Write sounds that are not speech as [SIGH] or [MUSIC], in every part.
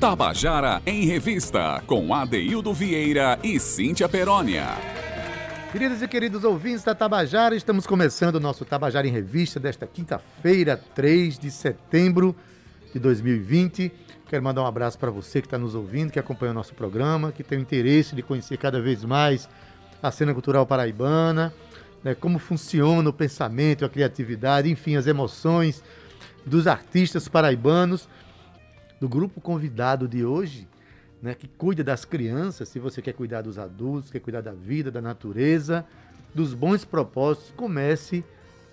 Tabajara em Revista, com Adeildo Vieira e Cíntia Perónia. Queridos e queridos ouvintes da Tabajara, estamos começando o nosso Tabajara em Revista desta quinta-feira, 3 de setembro de 2020. Quero mandar um abraço para você que está nos ouvindo, que acompanha o nosso programa, que tem o interesse de conhecer cada vez mais a cena cultural paraibana, né, como funciona o pensamento, a criatividade, enfim, as emoções dos artistas paraibanos do grupo convidado de hoje, né, que cuida das crianças, se você quer cuidar dos adultos, quer cuidar da vida, da natureza, dos bons propósitos, comece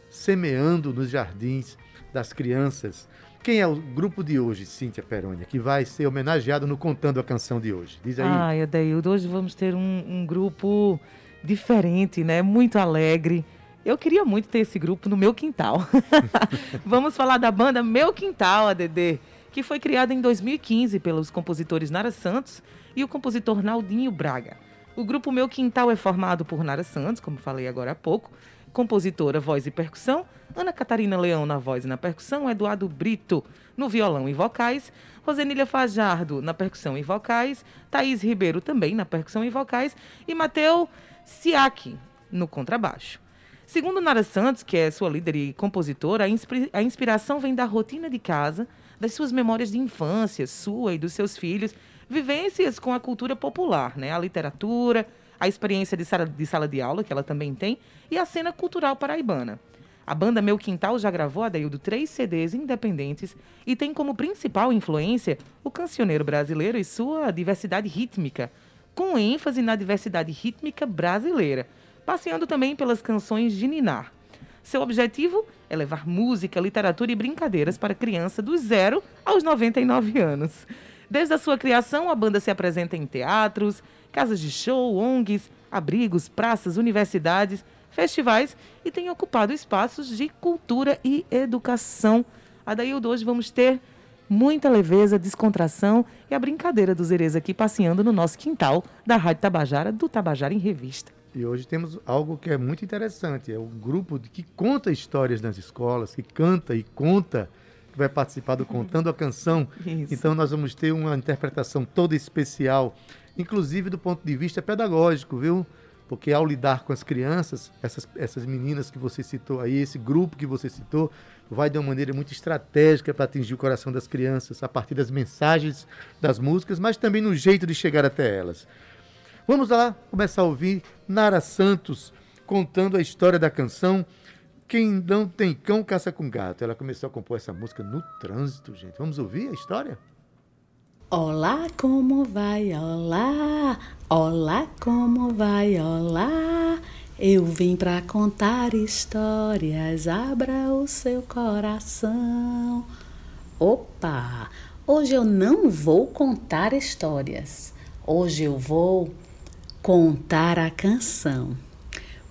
semeando nos jardins das crianças. Quem é o grupo de hoje, Cíntia Perônia, que vai ser homenageado no Contando a Canção de hoje? Diz aí. Ai, Adaildo, hoje vamos ter um, um grupo diferente, né? Muito alegre. Eu queria muito ter esse grupo no meu quintal. [LAUGHS] vamos falar da banda Meu Quintal, ADD que foi criada em 2015 pelos compositores Nara Santos e o compositor Naldinho Braga. O grupo Meu Quintal é formado por Nara Santos, como falei agora há pouco, compositora, voz e percussão, Ana Catarina Leão na voz e na percussão, Eduardo Brito no violão e vocais, Rosenília Fajardo na percussão e vocais, Thaís Ribeiro também na percussão e vocais e Mateu Siaki no contrabaixo. Segundo Nara Santos, que é sua líder e compositora, a inspiração vem da rotina de casa, das suas memórias de infância, sua e dos seus filhos, vivências com a cultura popular, né? A literatura, a experiência de sala, de sala de aula, que ela também tem, e a cena cultural paraibana. A banda Meu Quintal já gravou, Adaildo, três CDs independentes e tem como principal influência o cancioneiro brasileiro e sua diversidade rítmica, com ênfase na diversidade rítmica brasileira, passeando também pelas canções de Ninar. Seu objetivo é levar música, literatura e brincadeiras para criança dos 0 aos 99 anos. Desde a sua criação, a banda se apresenta em teatros, casas de show, ONGs, abrigos, praças, universidades, festivais e tem ocupado espaços de cultura e educação. A daí hoje vamos ter muita leveza, descontração e a brincadeira dos Erês aqui passeando no nosso quintal da Rádio Tabajara, do Tabajara em Revista. E hoje temos algo que é muito interessante, é um grupo que conta histórias nas escolas, que canta e conta, que vai participar do Contando a Canção. Isso. Então nós vamos ter uma interpretação toda especial, inclusive do ponto de vista pedagógico, viu? Porque ao lidar com as crianças, essas, essas meninas que você citou aí, esse grupo que você citou, vai de uma maneira muito estratégica para atingir o coração das crianças, a partir das mensagens das músicas, mas também no jeito de chegar até elas. Vamos lá começar a ouvir Nara Santos contando a história da canção Quem Não Tem Cão Caça com Gato. Ela começou a compor essa música no trânsito, gente. Vamos ouvir a história? Olá, como vai? Olá, olá, como vai? Olá. Eu vim para contar histórias, abra o seu coração. Opa! Hoje eu não vou contar histórias. Hoje eu vou Contar a canção.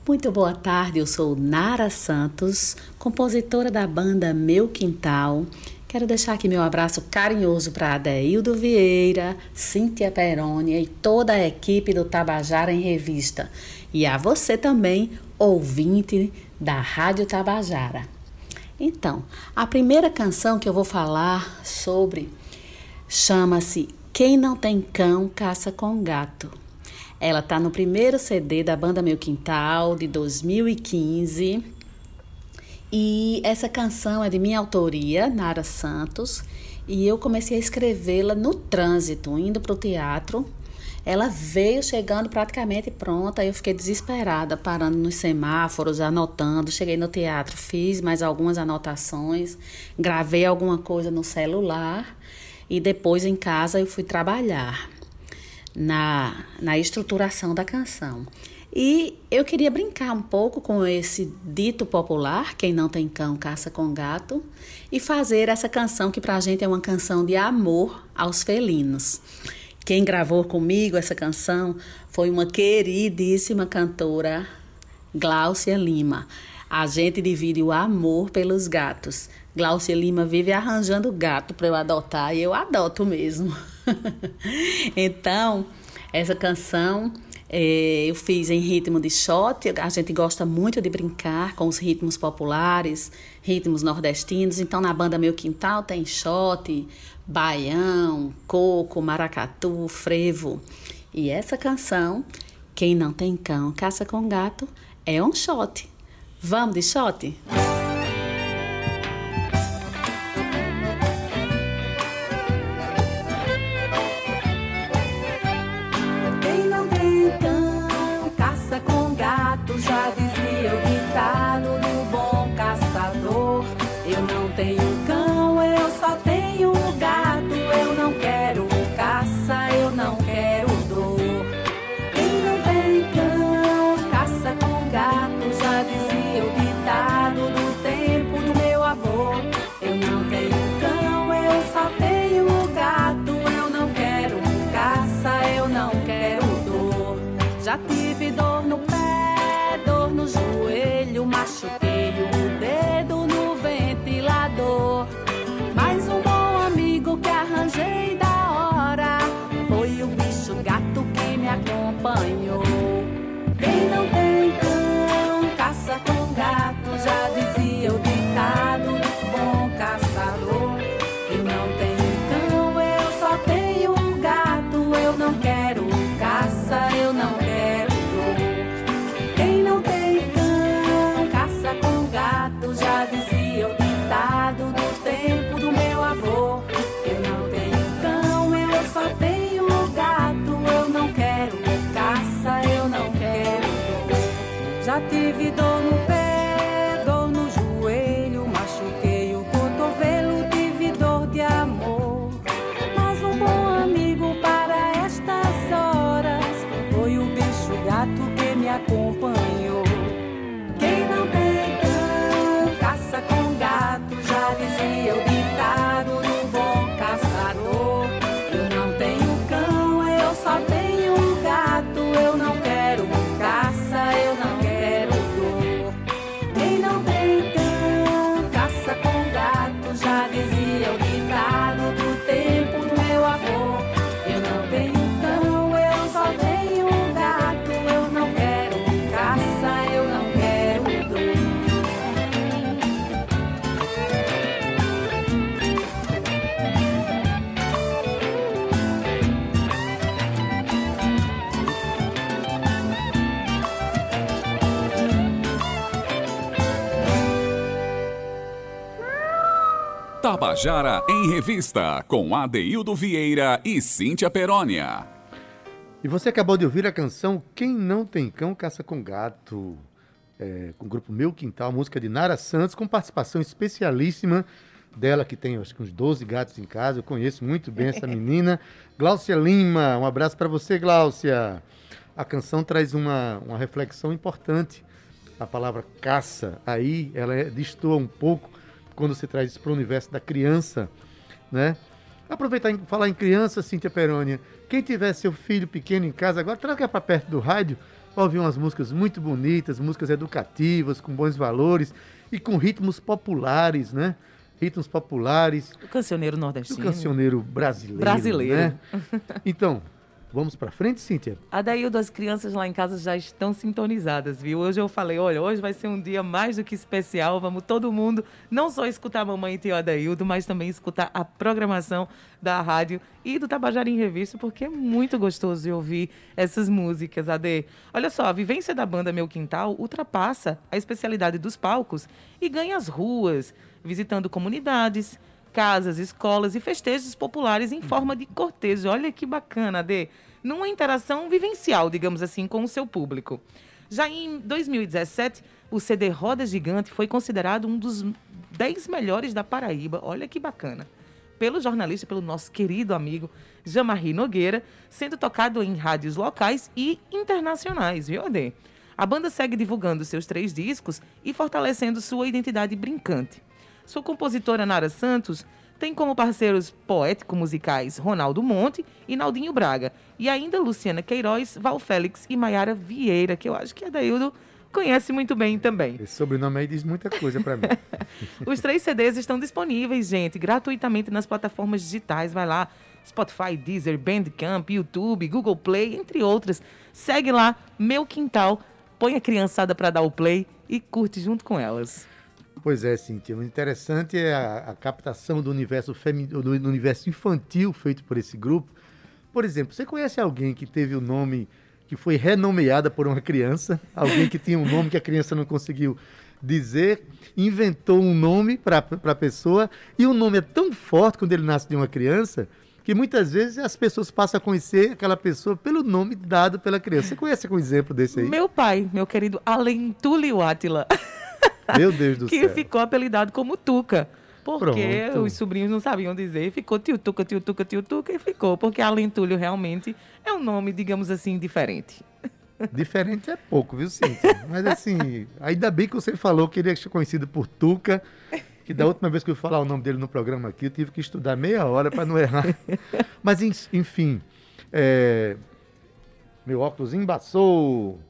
Muito boa tarde, eu sou Nara Santos, compositora da banda Meu Quintal. Quero deixar aqui meu abraço carinhoso para Adeildo Vieira, Cíntia Perônia e toda a equipe do Tabajara em Revista. E a você também, ouvinte da Rádio Tabajara. Então, a primeira canção que eu vou falar sobre chama-se Quem Não Tem Cão Caça com Gato. Ela tá no primeiro CD da banda Meu Quintal, de 2015. E essa canção é de minha autoria, Nara Santos, e eu comecei a escrevê-la no trânsito, indo para o teatro. Ela veio chegando praticamente pronta, eu fiquei desesperada, parando nos semáforos, anotando. Cheguei no teatro, fiz mais algumas anotações, gravei alguma coisa no celular e depois em casa eu fui trabalhar na, na estruturação da canção. E eu queria brincar um pouco com esse dito popular, quem não tem cão caça com gato, e fazer essa canção que para a gente é uma canção de amor aos felinos. Quem gravou comigo essa canção foi uma queridíssima cantora, Gláucia Lima. A gente divide o amor pelos gatos. Gláucia Lima vive arranjando gato para eu adotar e eu adoto mesmo. [LAUGHS] [LAUGHS] então, essa canção É, eu fiz em ritmo de shot, a gente gosta muito de brincar com os ritmos populares, ritmos nordestinos. Então, na banda Meu Quintal tem shot, baião, coco, maracatu, frevo. E essa canção, Quem Não Tem Cão, Caça com Gato, é um shot. Vamos de shot? servidor no Tabajara em Revista, com Adeildo Vieira e Cíntia Perónia. E você acabou de ouvir a canção Quem Não Tem Cão Caça com Gato, é, com o grupo Meu Quintal, música de Nara Santos, com participação especialíssima dela, que tem acho que uns 12 gatos em casa. Eu conheço muito bem essa [LAUGHS] menina. Gláucia Lima, um abraço para você, Gláucia. A canção traz uma, uma reflexão importante. A palavra caça, aí ela é, destoa um pouco quando você traz isso para o universo da criança, né? Aproveitar e falar em criança, Cíntia Perônia. Quem tiver seu filho pequeno em casa agora, traga para perto do rádio para ouvir umas músicas muito bonitas, músicas educativas, com bons valores e com ritmos populares, né? Ritmos populares. O cancioneiro nordestino. O cancioneiro brasileiro. Brasileiro. Né? Então, Vamos para frente, Cíntia? Adaildo, as crianças lá em casa já estão sintonizadas, viu? Hoje eu falei, olha, hoje vai ser um dia mais do que especial. Vamos todo mundo não só escutar a mamãe e tio Adaildo, mas também escutar a programação da rádio e do Tabajara em Revista, porque é muito gostoso de ouvir essas músicas, Ade. Olha só, a vivência da banda Meu Quintal ultrapassa a especialidade dos palcos e ganha as ruas, visitando comunidades, casas, escolas e festejos populares em forma de cortejo. Olha que bacana, Ade numa interação vivencial, digamos assim, com o seu público. Já em 2017, o CD Roda Gigante foi considerado um dos 10 melhores da Paraíba. Olha que bacana. Pelo jornalista, pelo nosso querido amigo Jamarri Nogueira, sendo tocado em rádios locais e internacionais, viu, Ade? A banda segue divulgando seus três discos e fortalecendo sua identidade brincante. Sua compositora Nara Santos tem como parceiros poético-musicais Ronaldo Monte e Naldinho Braga. E ainda Luciana Queiroz, Val Félix e Maiara Vieira, que eu acho que a Daildo conhece muito bem também. Esse sobrenome aí diz muita coisa para mim. [LAUGHS] Os três CDs estão disponíveis, gente, gratuitamente nas plataformas digitais. Vai lá, Spotify, Deezer, Bandcamp, YouTube, Google Play, entre outras. Segue lá, Meu Quintal, põe a criançada para dar o play e curte junto com elas. Pois é, Cintia. O interessante é a, a captação do universo, femi, do universo infantil feito por esse grupo. Por exemplo, você conhece alguém que teve o nome que foi renomeada por uma criança? Alguém que tinha um nome que a criança não conseguiu dizer, inventou um nome para a pessoa, e o nome é tão forte quando ele nasce de uma criança que muitas vezes as pessoas passam a conhecer aquela pessoa pelo nome dado pela criança. Você conhece algum exemplo desse aí? Meu pai, meu querido Alentulio Átila. [LAUGHS] [LAUGHS] Meu Deus do que céu. Que ficou apelidado como Tuca. Porque Pronto. os sobrinhos não sabiam dizer, ficou tio Tuca, tio Tuca, tio Tuca e ficou, porque Alentulio realmente é um nome, digamos assim, diferente. Diferente é pouco, viu, Cíntia? Mas assim, ainda bem que você falou que ele é conhecido por Tuca, que da última vez que eu falar o nome dele no programa aqui, eu tive que estudar meia hora para não errar. [LAUGHS] Mas enfim, é... meu óculos embaçou.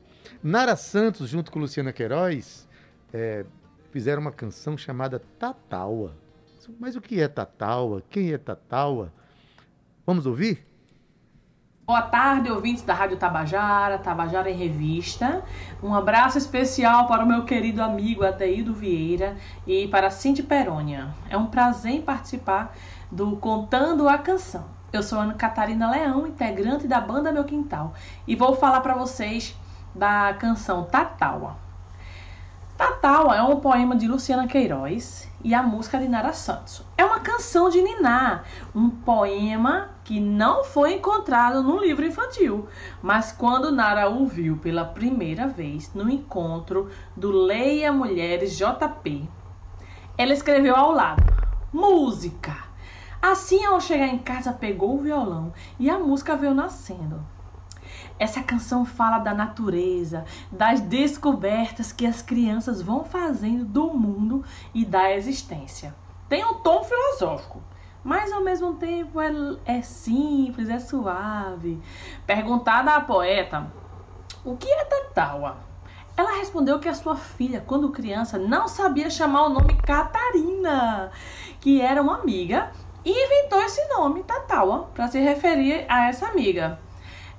Nara Santos, junto com Luciana Queiroz, é... fizeram uma canção chamada Tataua. Mas o que é Tataua? Quem é Tataua? Vamos ouvir? Boa tarde, ouvintes da Rádio Tabajara, Tabajara em Revista. Um abraço especial para o meu querido amigo Adeildo Vieira e para Cindy Perônia. É um prazer participar do Contando a Canção. Eu sou Ana Catarina Leão, integrante da banda Meu Quintal, e vou falar para vocês da canção Tataua. Tataua é um poema de Luciana Queiroz e a música de Nara Santos. É uma canção de Niná, um poema que não foi encontrado no livro infantil, mas quando Nara ouviu pela primeira vez no encontro do Leia Mulheres JP, ela escreveu ao lado: música. Assim, ao chegar em casa, pegou o violão e a música veio nascendo. Essa canção fala da natureza, das descobertas que as crianças vão fazendo do mundo e da existência. Tem um tom filosófico, mas ao mesmo tempo é, é simples, é suave. Perguntada à poeta o que é Tataua, ela respondeu que a sua filha, quando criança, não sabia chamar o nome Catarina, que era uma amiga, e inventou esse nome, Tataua, para se referir a essa amiga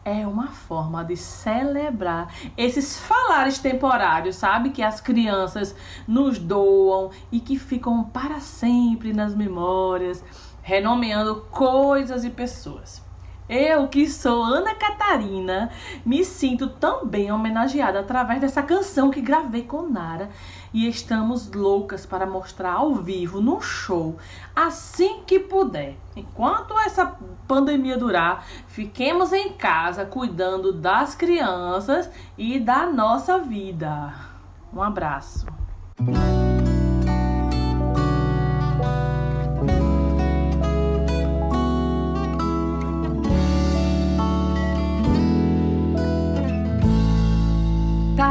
é uma forma de celebrar esses falares temporários, sabe? Que as crianças nos doam e que ficam para sempre nas memórias, renomeando coisas e pessoas. Eu, que sou Ana Catarina, me sinto também homenageada através dessa canção que gravei com Nara e estamos loucas para mostrar ao vivo no show assim que puder. Enquanto essa pandemia durar, fiquemos em casa cuidando das crianças e da nossa vida. Um abraço.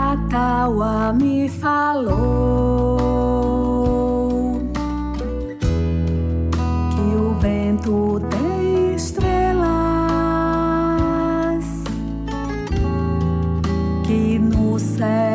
Tatawa me falou que o vento tem estrelas, que no céu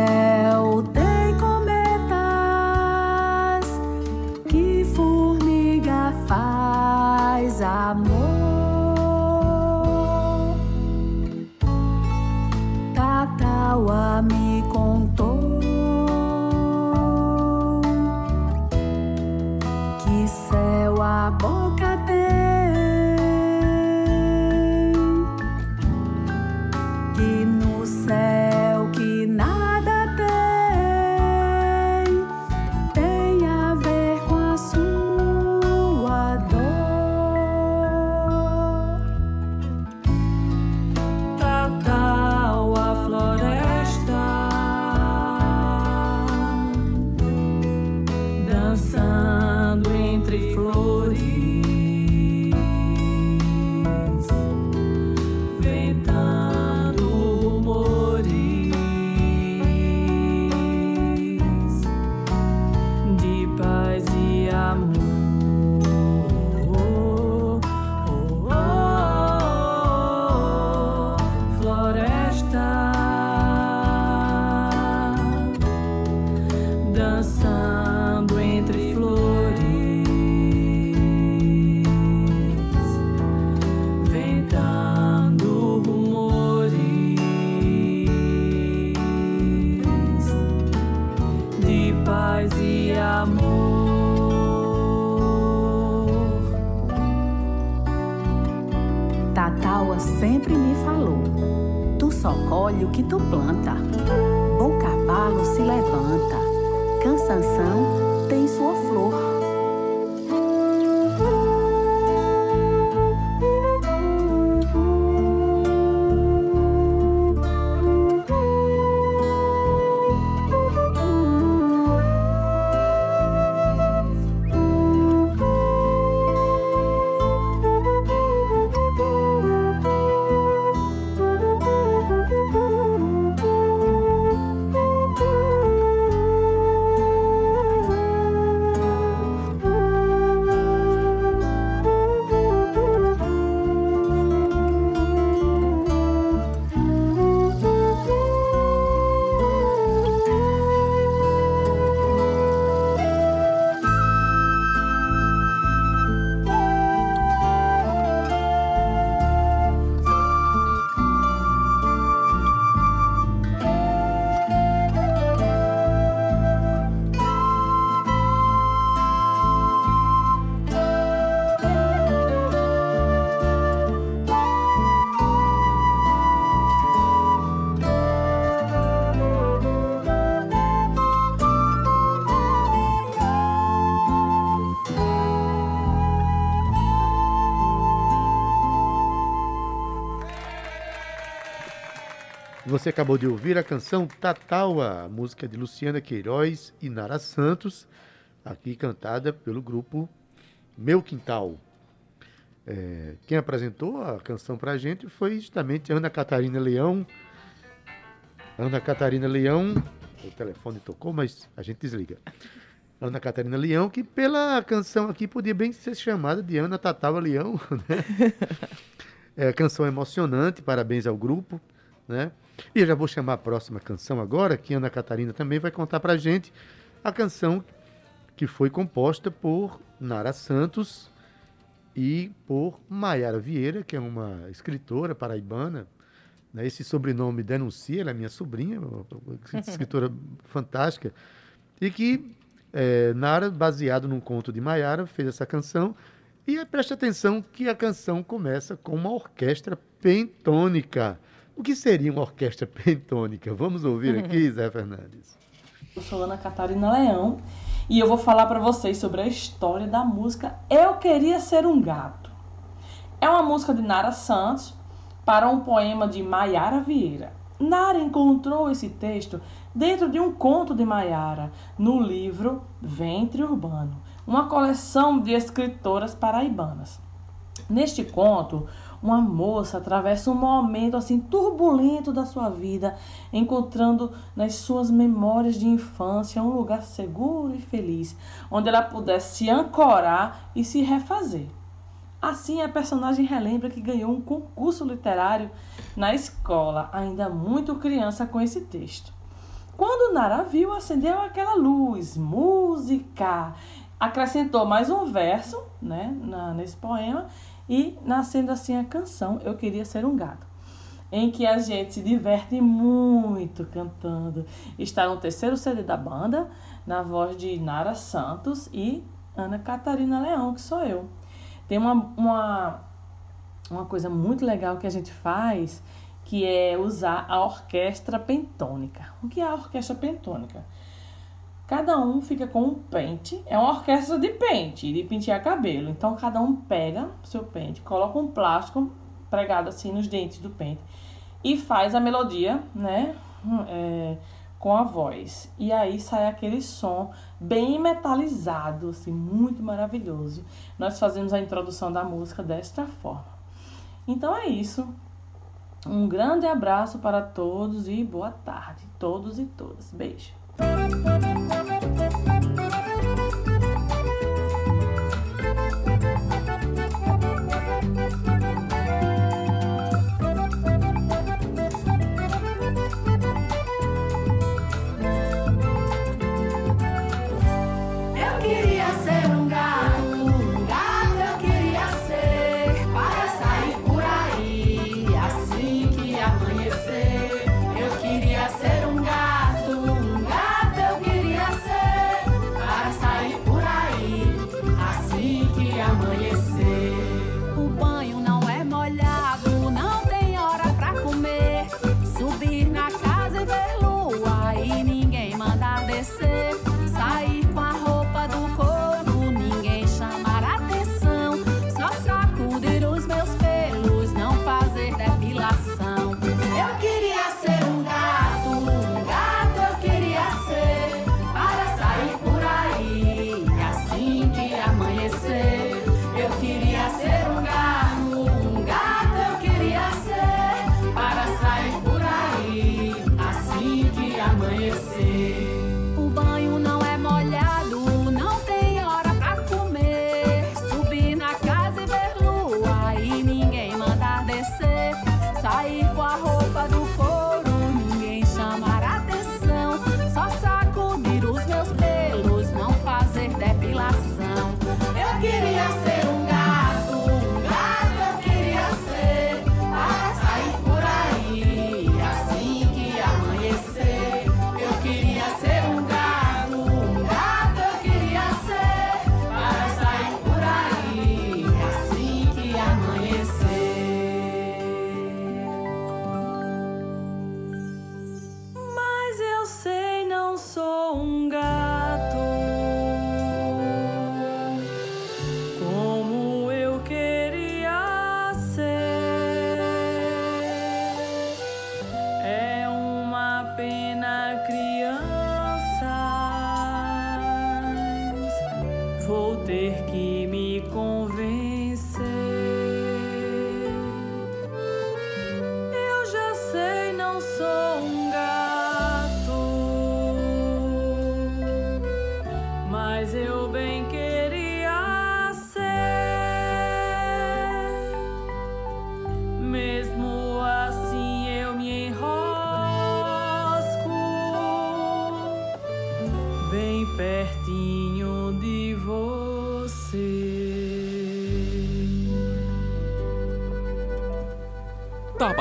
colhe o que tu planta. Bom cavalo se levanta, cansanção tem sua flor. Você acabou de ouvir a canção Tataua, música de Luciana Queiroz e Nara Santos, aqui cantada pelo grupo Meu Quintal. É, quem apresentou a canção para a gente foi justamente Ana Catarina Leão. Ana Catarina Leão, o telefone tocou, mas a gente desliga. Ana Catarina Leão, que pela canção aqui podia bem ser chamada de Ana Tataua Leão, [LAUGHS] né? É, canção emocionante, parabéns ao grupo, né? E eu já vou chamar a próxima canção agora, que Ana Catarina também vai contar pra gente a canção que foi composta por Nara Santos e por Maiara Vieira, que é uma escritora paraibana. Né? Esse sobrenome denuncia, ela é minha sobrinha, uma escritora [LAUGHS] fantástica, e que é, Nara, baseado num conto de Maiara, fez essa canção. E preste atenção que a canção começa com uma orquestra pentônica. O que seria uma orquestra [LAUGHS] pentônica? Vamos ouvir aqui, [LAUGHS] Zé Fernandes. Eu sou Ana Catarina Leão e eu vou falar para vocês sobre a história da música Eu Queria Ser um Gato. É uma música de Nara Santos para um poema de Maiara Vieira. Nara encontrou esse texto dentro de um conto de Maiara, no livro Ventre Urbano, uma coleção de escritoras paraibanas. Neste conto, uma moça atravessa um momento assim turbulento da sua vida, encontrando nas suas memórias de infância um lugar seguro e feliz, onde ela pudesse se ancorar e se refazer. Assim, a personagem relembra que ganhou um concurso literário na escola, ainda muito criança com esse texto. Quando Nara viu, acendeu aquela luz, música, acrescentou mais um verso né, na, nesse poema e nascendo assim a canção Eu Queria Ser um Gato, em que a gente se diverte muito cantando. Está no terceiro CD da banda, na voz de Nara Santos e Ana Catarina Leão, que sou eu. Tem uma, uma, uma coisa muito legal que a gente faz, que é usar a orquestra pentônica. O que é a orquestra pentônica? Cada um fica com um pente, é uma orquestra de pente, de pentear cabelo. Então cada um pega seu pente, coloca um plástico pregado assim nos dentes do pente e faz a melodia, né? É, com a voz. E aí sai aquele som bem metalizado, assim, muito maravilhoso. Nós fazemos a introdução da música desta forma. Então é isso. Um grande abraço para todos e boa tarde, todos e todas. Beijo. Ser um gato, um gato eu queria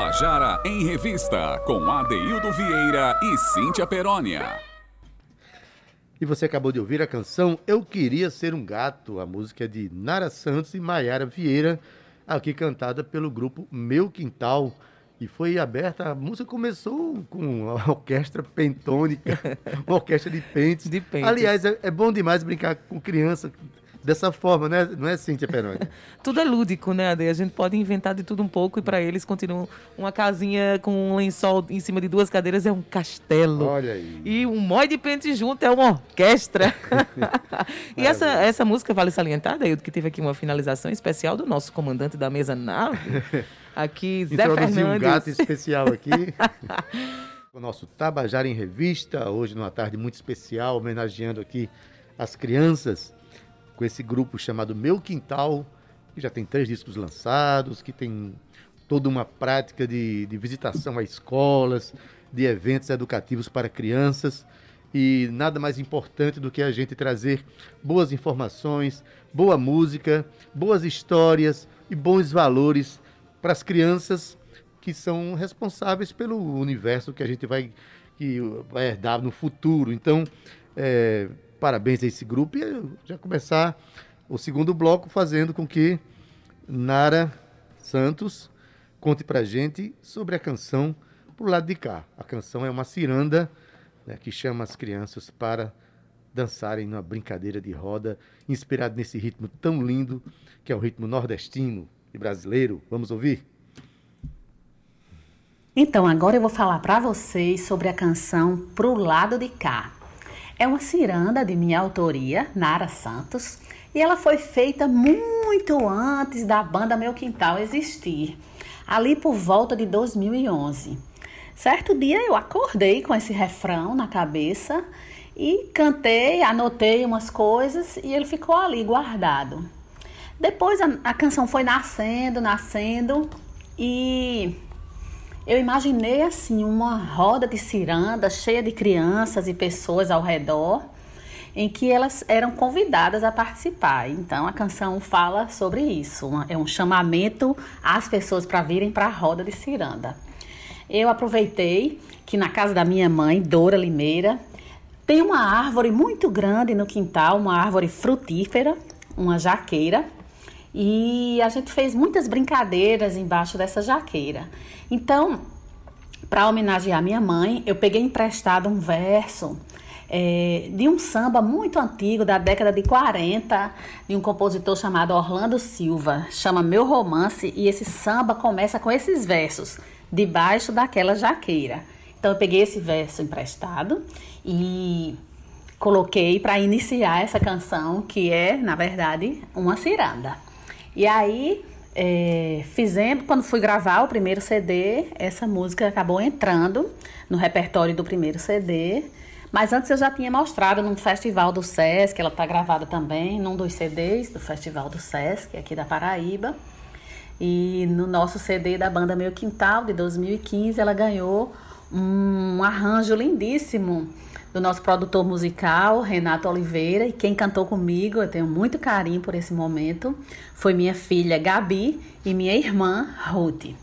Tabajara em Revista, com Adeildo Vieira e Cíntia Perónia. E você acabou de ouvir a canção Eu Queria Ser um Gato, a música é de Nara Santos e Maiara Vieira, aqui cantada pelo grupo Meu Quintal. E foi aberta, a música começou com a orquestra pentônica, [LAUGHS] uma orquestra de pentes. De pentes. Aliás, é, é bom demais brincar com criança dessa forma, né? não é, Cíntia Peroni? [LAUGHS] Tudo é lúdico, né, Ade? A gente pode inventar de tudo um pouco e para eles continua uma casinha com um lençol em cima de duas cadeiras é um castelo. Olha aí. E um mói de pente junto é uma orquestra. [LAUGHS] e essa, essa música vale salientar, Daildo, que teve aqui uma finalização especial do nosso comandante da mesa nave, [LAUGHS] aqui, Zé Introduzi um gato Fernandes. especial aqui. o nosso Tabajara em Revista, hoje numa tarde muito especial, homenageando aqui as crianças, com esse grupo chamado Meu Quintal, que já tem três discos lançados, que tem toda uma prática de, de visitação a escolas, de eventos educativos para crianças. E nada mais importante do que a gente trazer boas informações, boa música, boas histórias e bons valores para as crianças que são responsáveis pelo universo que a gente vai, que vai herdar no futuro. Então, é, parabéns a esse grupo e já começar o segundo bloco fazendo com que Nara Santos conte pra gente sobre a canção Pro Lado de Cá. A canção é uma ciranda né, que chama as crianças para dançarem numa brincadeira de roda, inspirado nesse ritmo tão lindo que é o ritmo nordestino e brasileiro. Vamos ouvir? Então, agora eu vou falar para vocês sobre a canção Pro Lado de Cá. É uma ciranda de minha autoria, Nara Santos, e ela foi feita muito antes da banda Meu Quintal existir, ali por volta de 2011. Certo dia eu acordei com esse refrão na cabeça e cantei, anotei umas coisas e ele ficou ali guardado. Depois a, a canção foi nascendo, nascendo e eu imaginei assim uma roda de ciranda cheia de crianças e pessoas ao redor, em que elas eram convidadas a participar. Então a canção fala sobre isso, é um chamamento às pessoas para virem para a roda de ciranda. Eu aproveitei que na casa da minha mãe, Dora Limeira, tem uma árvore muito grande no quintal, uma árvore frutífera, uma jaqueira, e a gente fez muitas brincadeiras embaixo dessa jaqueira. Então, para homenagear minha mãe, eu peguei emprestado um verso eh, de um samba muito antigo, da década de 40, de um compositor chamado Orlando Silva, chama Meu Romance, e esse samba começa com esses versos, debaixo daquela jaqueira. Então, eu peguei esse verso emprestado e coloquei para iniciar essa canção, que é, na verdade, uma ciranda. E aí, é, fizemos, quando fui gravar o primeiro CD, essa música acabou entrando no repertório do primeiro CD. Mas antes eu já tinha mostrado num festival do Sesc, ela está gravada também, num dos CDs do Festival do Sesc, aqui da Paraíba. E no nosso CD da banda Meu Quintal, de 2015, ela ganhou um arranjo lindíssimo do nosso produtor musical, Renato Oliveira. E quem cantou comigo, eu tenho muito carinho por esse momento, foi minha filha Gabi e minha irmã Ruth.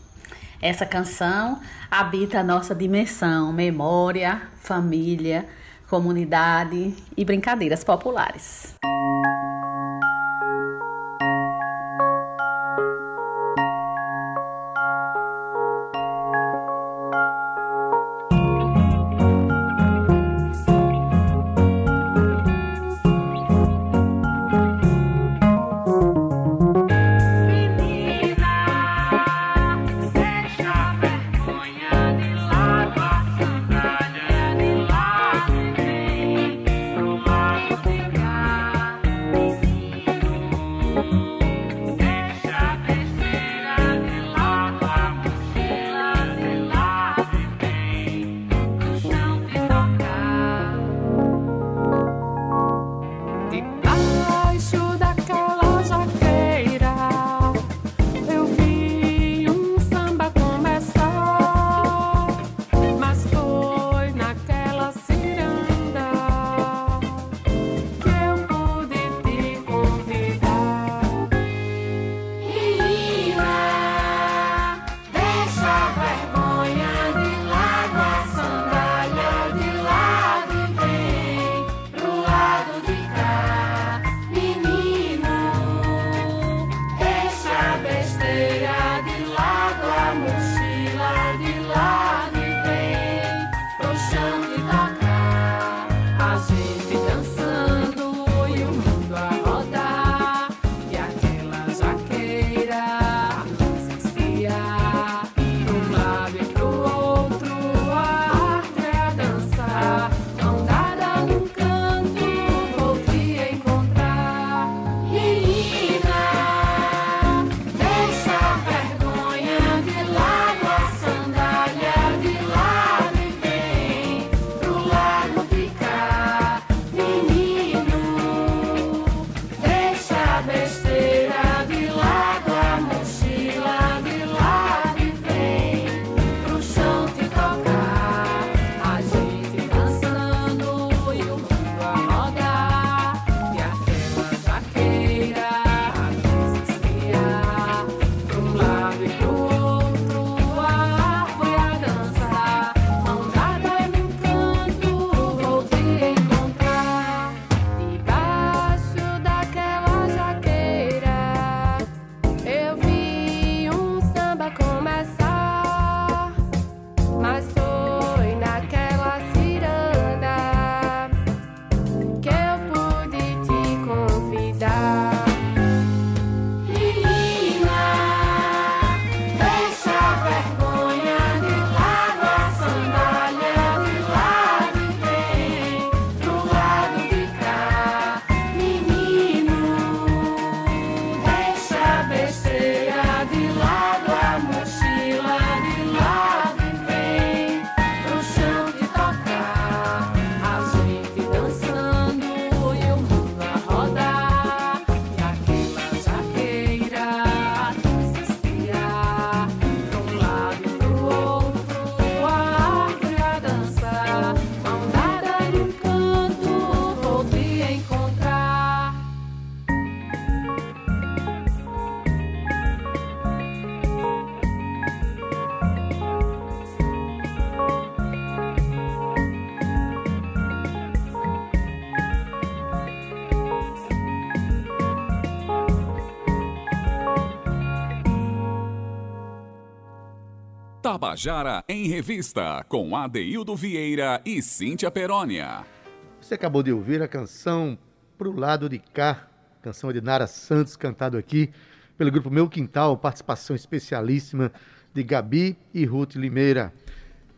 Essa canção habita a nossa dimensão, memória, família, comunidade e brincadeiras populares. Tabajara em Revista, com Adeildo Vieira e Cíntia Perónia. Você acabou de ouvir a canção Pro Lado de Cá, canção de Nara Santos, cantado aqui pelo grupo Meu Quintal, participação especialíssima de Gabi e Ruth Limeira.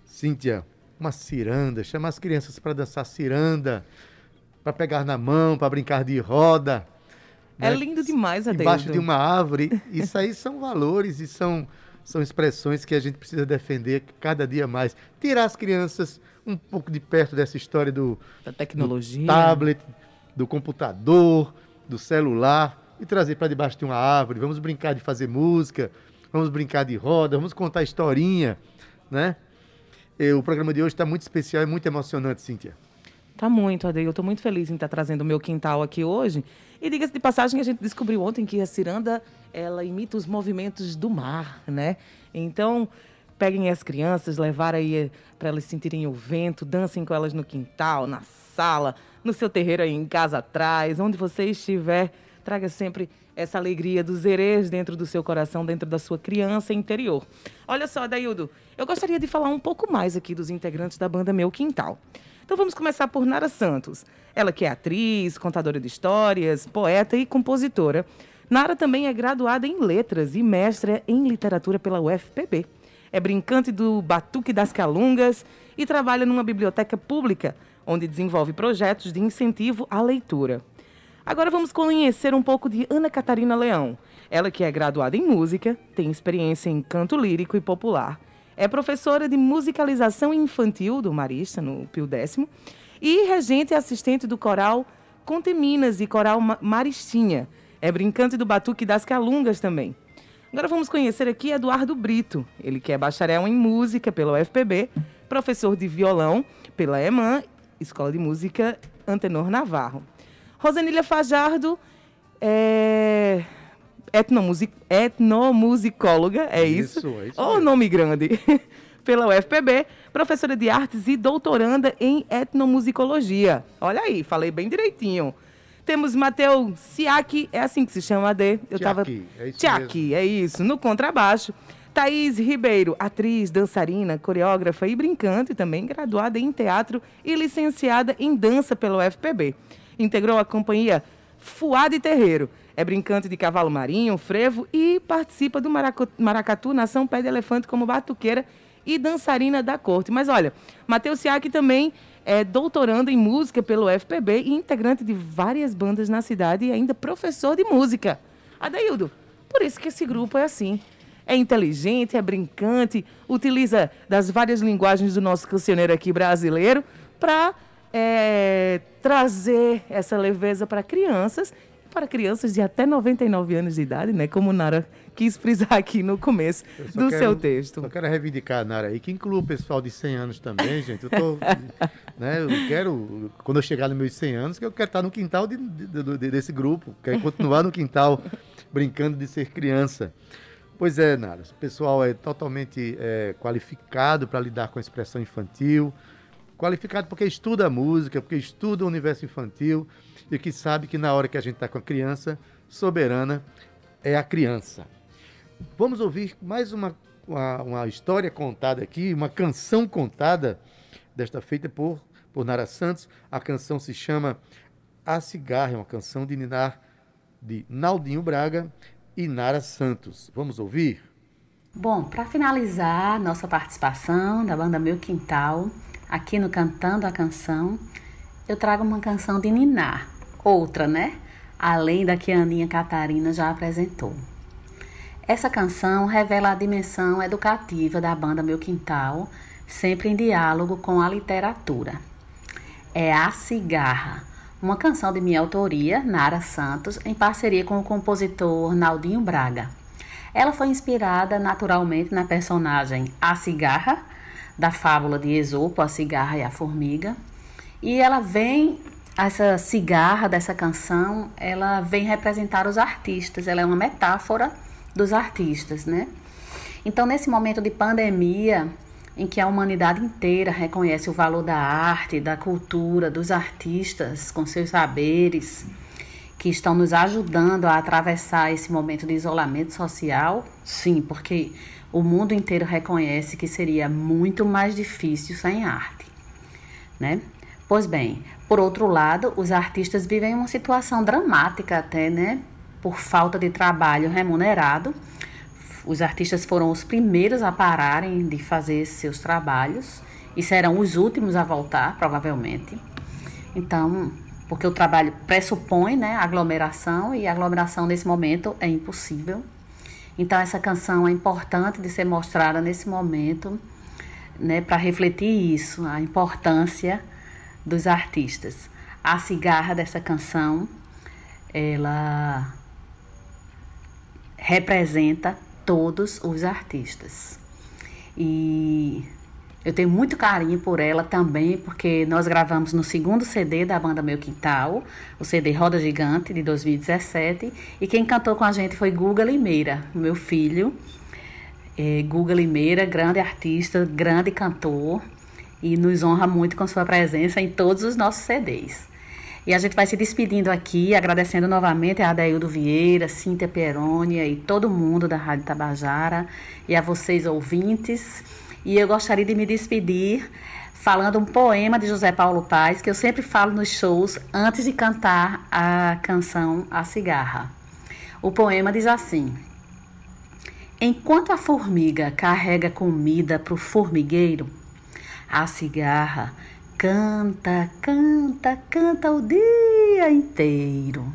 Cíntia, uma ciranda, chama as crianças para dançar ciranda, para pegar na mão, para brincar de roda. É né? lindo demais, Adeildo. Embaixo de uma árvore. Isso aí são valores e são, são expressões que a gente precisa defender cada dia mais. Tirar as crianças um pouco de perto dessa história do, da tecnologia, do tablet, do computador, do celular e trazer para debaixo de uma árvore. Vamos brincar de fazer música, vamos brincar de roda, vamos contar historinha, né? E o programa de hoje está muito especial e muito emocionante, Cíntia. Tá muito, Ade. Eu estou muito feliz em estar tá trazendo o meu quintal aqui hoje. E diga-se de passagem, a gente descobriu ontem que a ciranda, ela imita os movimentos do mar, né? Então, peguem as crianças, levar aí eh, para elas sentirem o vento, dancem com elas no quintal, na sala, no seu terreiro aí em casa atrás, onde você estiver, traga sempre essa alegria dos erês dentro do seu coração, dentro da sua criança interior. Olha só, Daildo, eu gostaria de falar um pouco mais aqui dos integrantes da banda Meu Quintal. Então vamos começar por Nara Santos. Ela que é atriz, contadora de histórias, poeta e compositora. Nara também é graduada em letras e mestra em literatura pela UFPB. É brincante do Batuque das Calungas e trabalha numa biblioteca pública, onde desenvolve projetos de incentivo à leitura. Agora vamos conhecer um pouco de Ana Catarina Leão. Ela que é graduada em música, tem experiência em canto lírico e popular, é professora de musicalização infantil do Marista, no Pio X, e regente e assistente do coral Conte Minas e coral Maristinha. É brincante do Batuque das Calungas também. Agora vamos conhecer aqui Eduardo Brito. Ele que é bacharel em música pela UFPB, professor de violão pela EMAN, Escola de Música Antenor Navarro. Rosanilha Fajardo é etnomusic, etnomusicóloga, é isso? Isso, é isso. O nome grande. [LAUGHS] Pela UFPB, professora de artes e doutoranda em etnomusicologia. Olha aí, falei bem direitinho. Temos Matheus Siaki, é assim que se chama, D. Eu Tiaki, tava... é isso Tiaki, é isso, no contrabaixo. Thaís Ribeiro, atriz, dançarina, coreógrafa e brincante, também graduada em teatro e licenciada em dança pela UFPB. Integrou a companhia Fuade Terreiro é brincante de cavalo marinho, frevo e participa do Maracatu Nação Pé de Elefante como batuqueira e dançarina da corte. Mas olha, Matheus Siak também é doutorando em música pelo FPB e integrante de várias bandas na cidade e ainda professor de música. Adaildo, por isso que esse grupo é assim. É inteligente, é brincante, utiliza das várias linguagens do nosso cancioneiro aqui brasileiro para é, trazer essa leveza para crianças para crianças de até 99 anos de idade, né? Como Nara quis frisar aqui no começo do quero, seu texto. Eu quero reivindicar, Nara, aí, que inclua o pessoal de 100 anos também, gente. Eu, tô, [LAUGHS] né, eu quero, quando eu chegar nos meus 100 anos, que eu quero estar no quintal de, de, de, desse grupo, quero continuar no quintal [LAUGHS] brincando de ser criança. Pois é, Nara, o pessoal é totalmente é, qualificado para lidar com a expressão infantil, qualificado porque estuda música, porque estuda o universo infantil e que sabe que na hora que a gente está com a criança, soberana é a criança. Vamos ouvir mais uma, uma, uma, história contada aqui, uma canção contada, desta feita por, por Nara Santos. A canção se chama A Cigarra, é uma canção de Ninar, de Naldinho Braga e Nara Santos. Vamos ouvir? Bom, para finalizar nossa participação da banda Meu Quintal, aqui no Cantando a Canção, eu trago uma canção de Ninar, outra, né? Além da que a Aninha Catarina já apresentou. Essa canção revela a dimensão educativa da banda Meu Quintal, sempre em diálogo com a literatura. É A Cigarra, uma canção de minha autoria, Nara Santos, em parceria com o compositor Naldinho Braga. Ela foi inspirada naturalmente na personagem A Cigarra, da fábula de Esopo, A Cigarra e a Formiga, e ela vem essa cigarra dessa canção, ela vem representar os artistas, ela é uma metáfora dos artistas, né? Então, nesse momento de pandemia, em que a humanidade inteira reconhece o valor da arte, da cultura, dos artistas com seus saberes, que estão nos ajudando a atravessar esse momento de isolamento social, sim, porque o mundo inteiro reconhece que seria muito mais difícil sem arte, né? Pois bem, por outro lado, os artistas vivem uma situação dramática até, né? Por falta de trabalho remunerado. Os artistas foram os primeiros a pararem de fazer seus trabalhos e serão os últimos a voltar, provavelmente. Então, porque o trabalho pressupõe né, aglomeração e aglomeração nesse momento é impossível. Então, essa canção é importante de ser mostrada nesse momento, né, para refletir isso, a importância dos artistas. A cigarra dessa canção, ela representa todos os artistas. E eu tenho muito carinho por ela também, porque nós gravamos no segundo CD da banda Meu Quintal, o CD Roda Gigante, de 2017, e quem cantou com a gente foi Guga Limeira, meu filho. É, Guga Limeira, grande artista, grande cantor, e nos honra muito com sua presença em todos os nossos CDs. E a gente vai se despedindo aqui, agradecendo novamente a Adaildo Vieira, Cíntia Perônia e todo mundo da Rádio Tabajara, e a vocês ouvintes. E eu gostaria de me despedir falando um poema de José Paulo Paz, que eu sempre falo nos shows antes de cantar a canção A Cigarra. O poema diz assim: Enquanto a formiga carrega comida para o formigueiro, a cigarra canta, canta, canta o dia inteiro.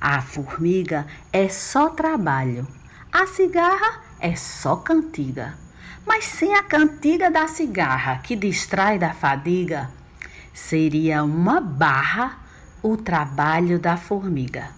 A formiga é só trabalho, a cigarra é só cantiga. Mas sem a cantiga da cigarra que distrai da fadiga, seria uma barra o trabalho da formiga.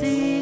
see.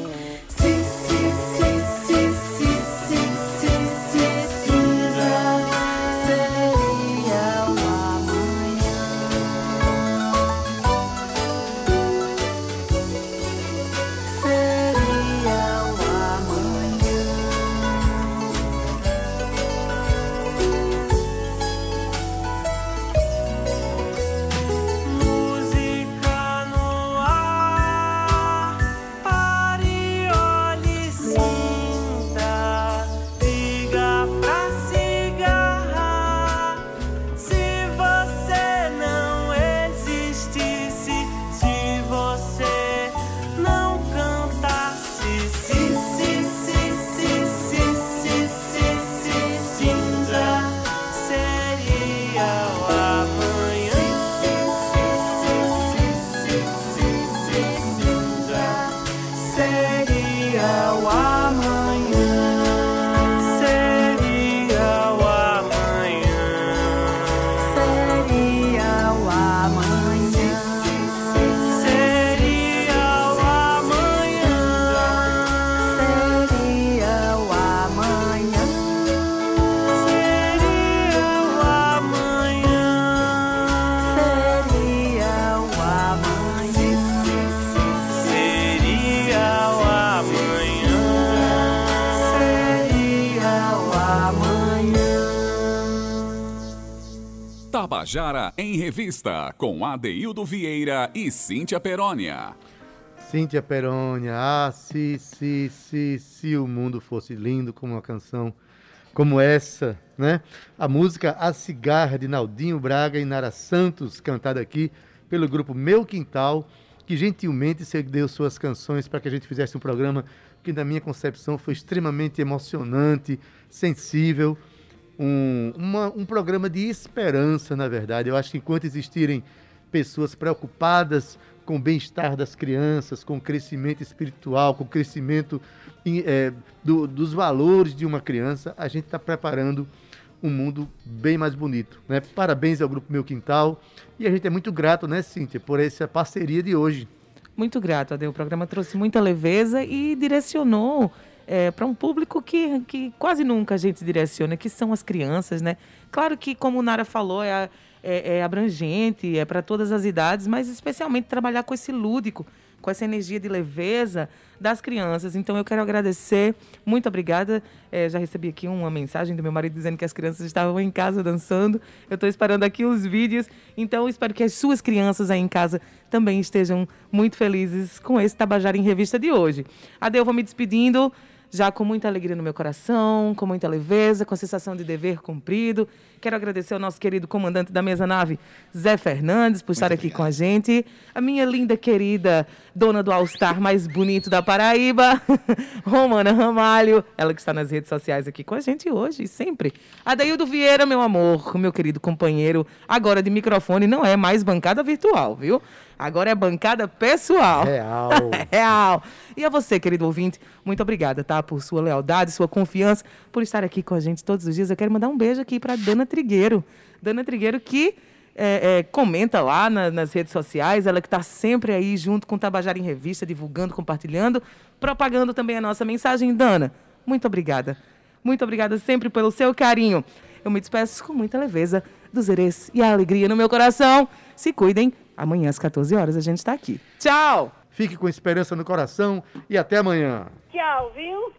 Tabajara em Revista, com Adeildo Vieira e Cíntia Perónia. Cíntia Perônia, ah, se, se, se, se o mundo fosse lindo como uma canção como essa, né? A música A Cigarra de Naldinho Braga e Nara Santos, cantada aqui pelo grupo Meu Quintal, que gentilmente cedeu suas canções para que a gente fizesse um programa que, na minha concepção, foi extremamente emocionante, sensível, um, uma, um programa de esperança, na verdade. Eu acho que enquanto existirem pessoas preocupadas com o bem-estar das crianças, com o crescimento espiritual, com o crescimento é, do, dos valores de uma criança, a gente está preparando um mundo bem mais bonito. Né? Parabéns ao Grupo Meu Quintal. E a gente é muito grato, né, Cíntia, por essa parceria de hoje. Muito grato, Adel. O programa trouxe muita leveza e direcionou é, para um público que, que quase nunca a gente direciona, que são as crianças, né? Claro que, como Nara falou, é, é, é abrangente, é para todas as idades, mas especialmente trabalhar com esse lúdico, com essa energia de leveza das crianças. Então eu quero agradecer, muito obrigada. É, já recebi aqui uma mensagem do meu marido dizendo que as crianças estavam em casa dançando. Eu estou esperando aqui os vídeos. Então espero que as suas crianças aí em casa também estejam muito felizes com esse Tabajara em Revista de hoje. Adeu, vou me despedindo já com muita alegria no meu coração, com muita leveza, com a sensação de dever cumprido. Quero agradecer ao nosso querido comandante da mesa nave, Zé Fernandes, por estar aqui com a gente. A minha linda querida dona do All-Star mais bonito da Paraíba, [LAUGHS] Romana Ramalho, ela que está nas redes sociais aqui com a gente hoje e sempre. Adaildo Vieira, meu amor, meu querido companheiro, agora de microfone, não é mais bancada virtual, viu? Agora é bancada pessoal. Real. [LAUGHS] Real. E a você, querido ouvinte, muito obrigada, tá? Por sua lealdade, sua confiança, por estar aqui com a gente todos os dias. Eu quero mandar um beijo aqui para Dana Trigueiro. Dana Trigueiro que é, é, comenta lá na, nas redes sociais, ela que está sempre aí junto com o Tabajara em Revista, divulgando, compartilhando, propagando também a nossa mensagem. Dana, muito obrigada. Muito obrigada sempre pelo seu carinho. Eu me despeço com muita leveza dos Erês e a alegria no meu coração. Se cuidem. Amanhã às 14 horas a gente está aqui. Tchau! Fique com esperança no coração e até amanhã. Tchau, viu?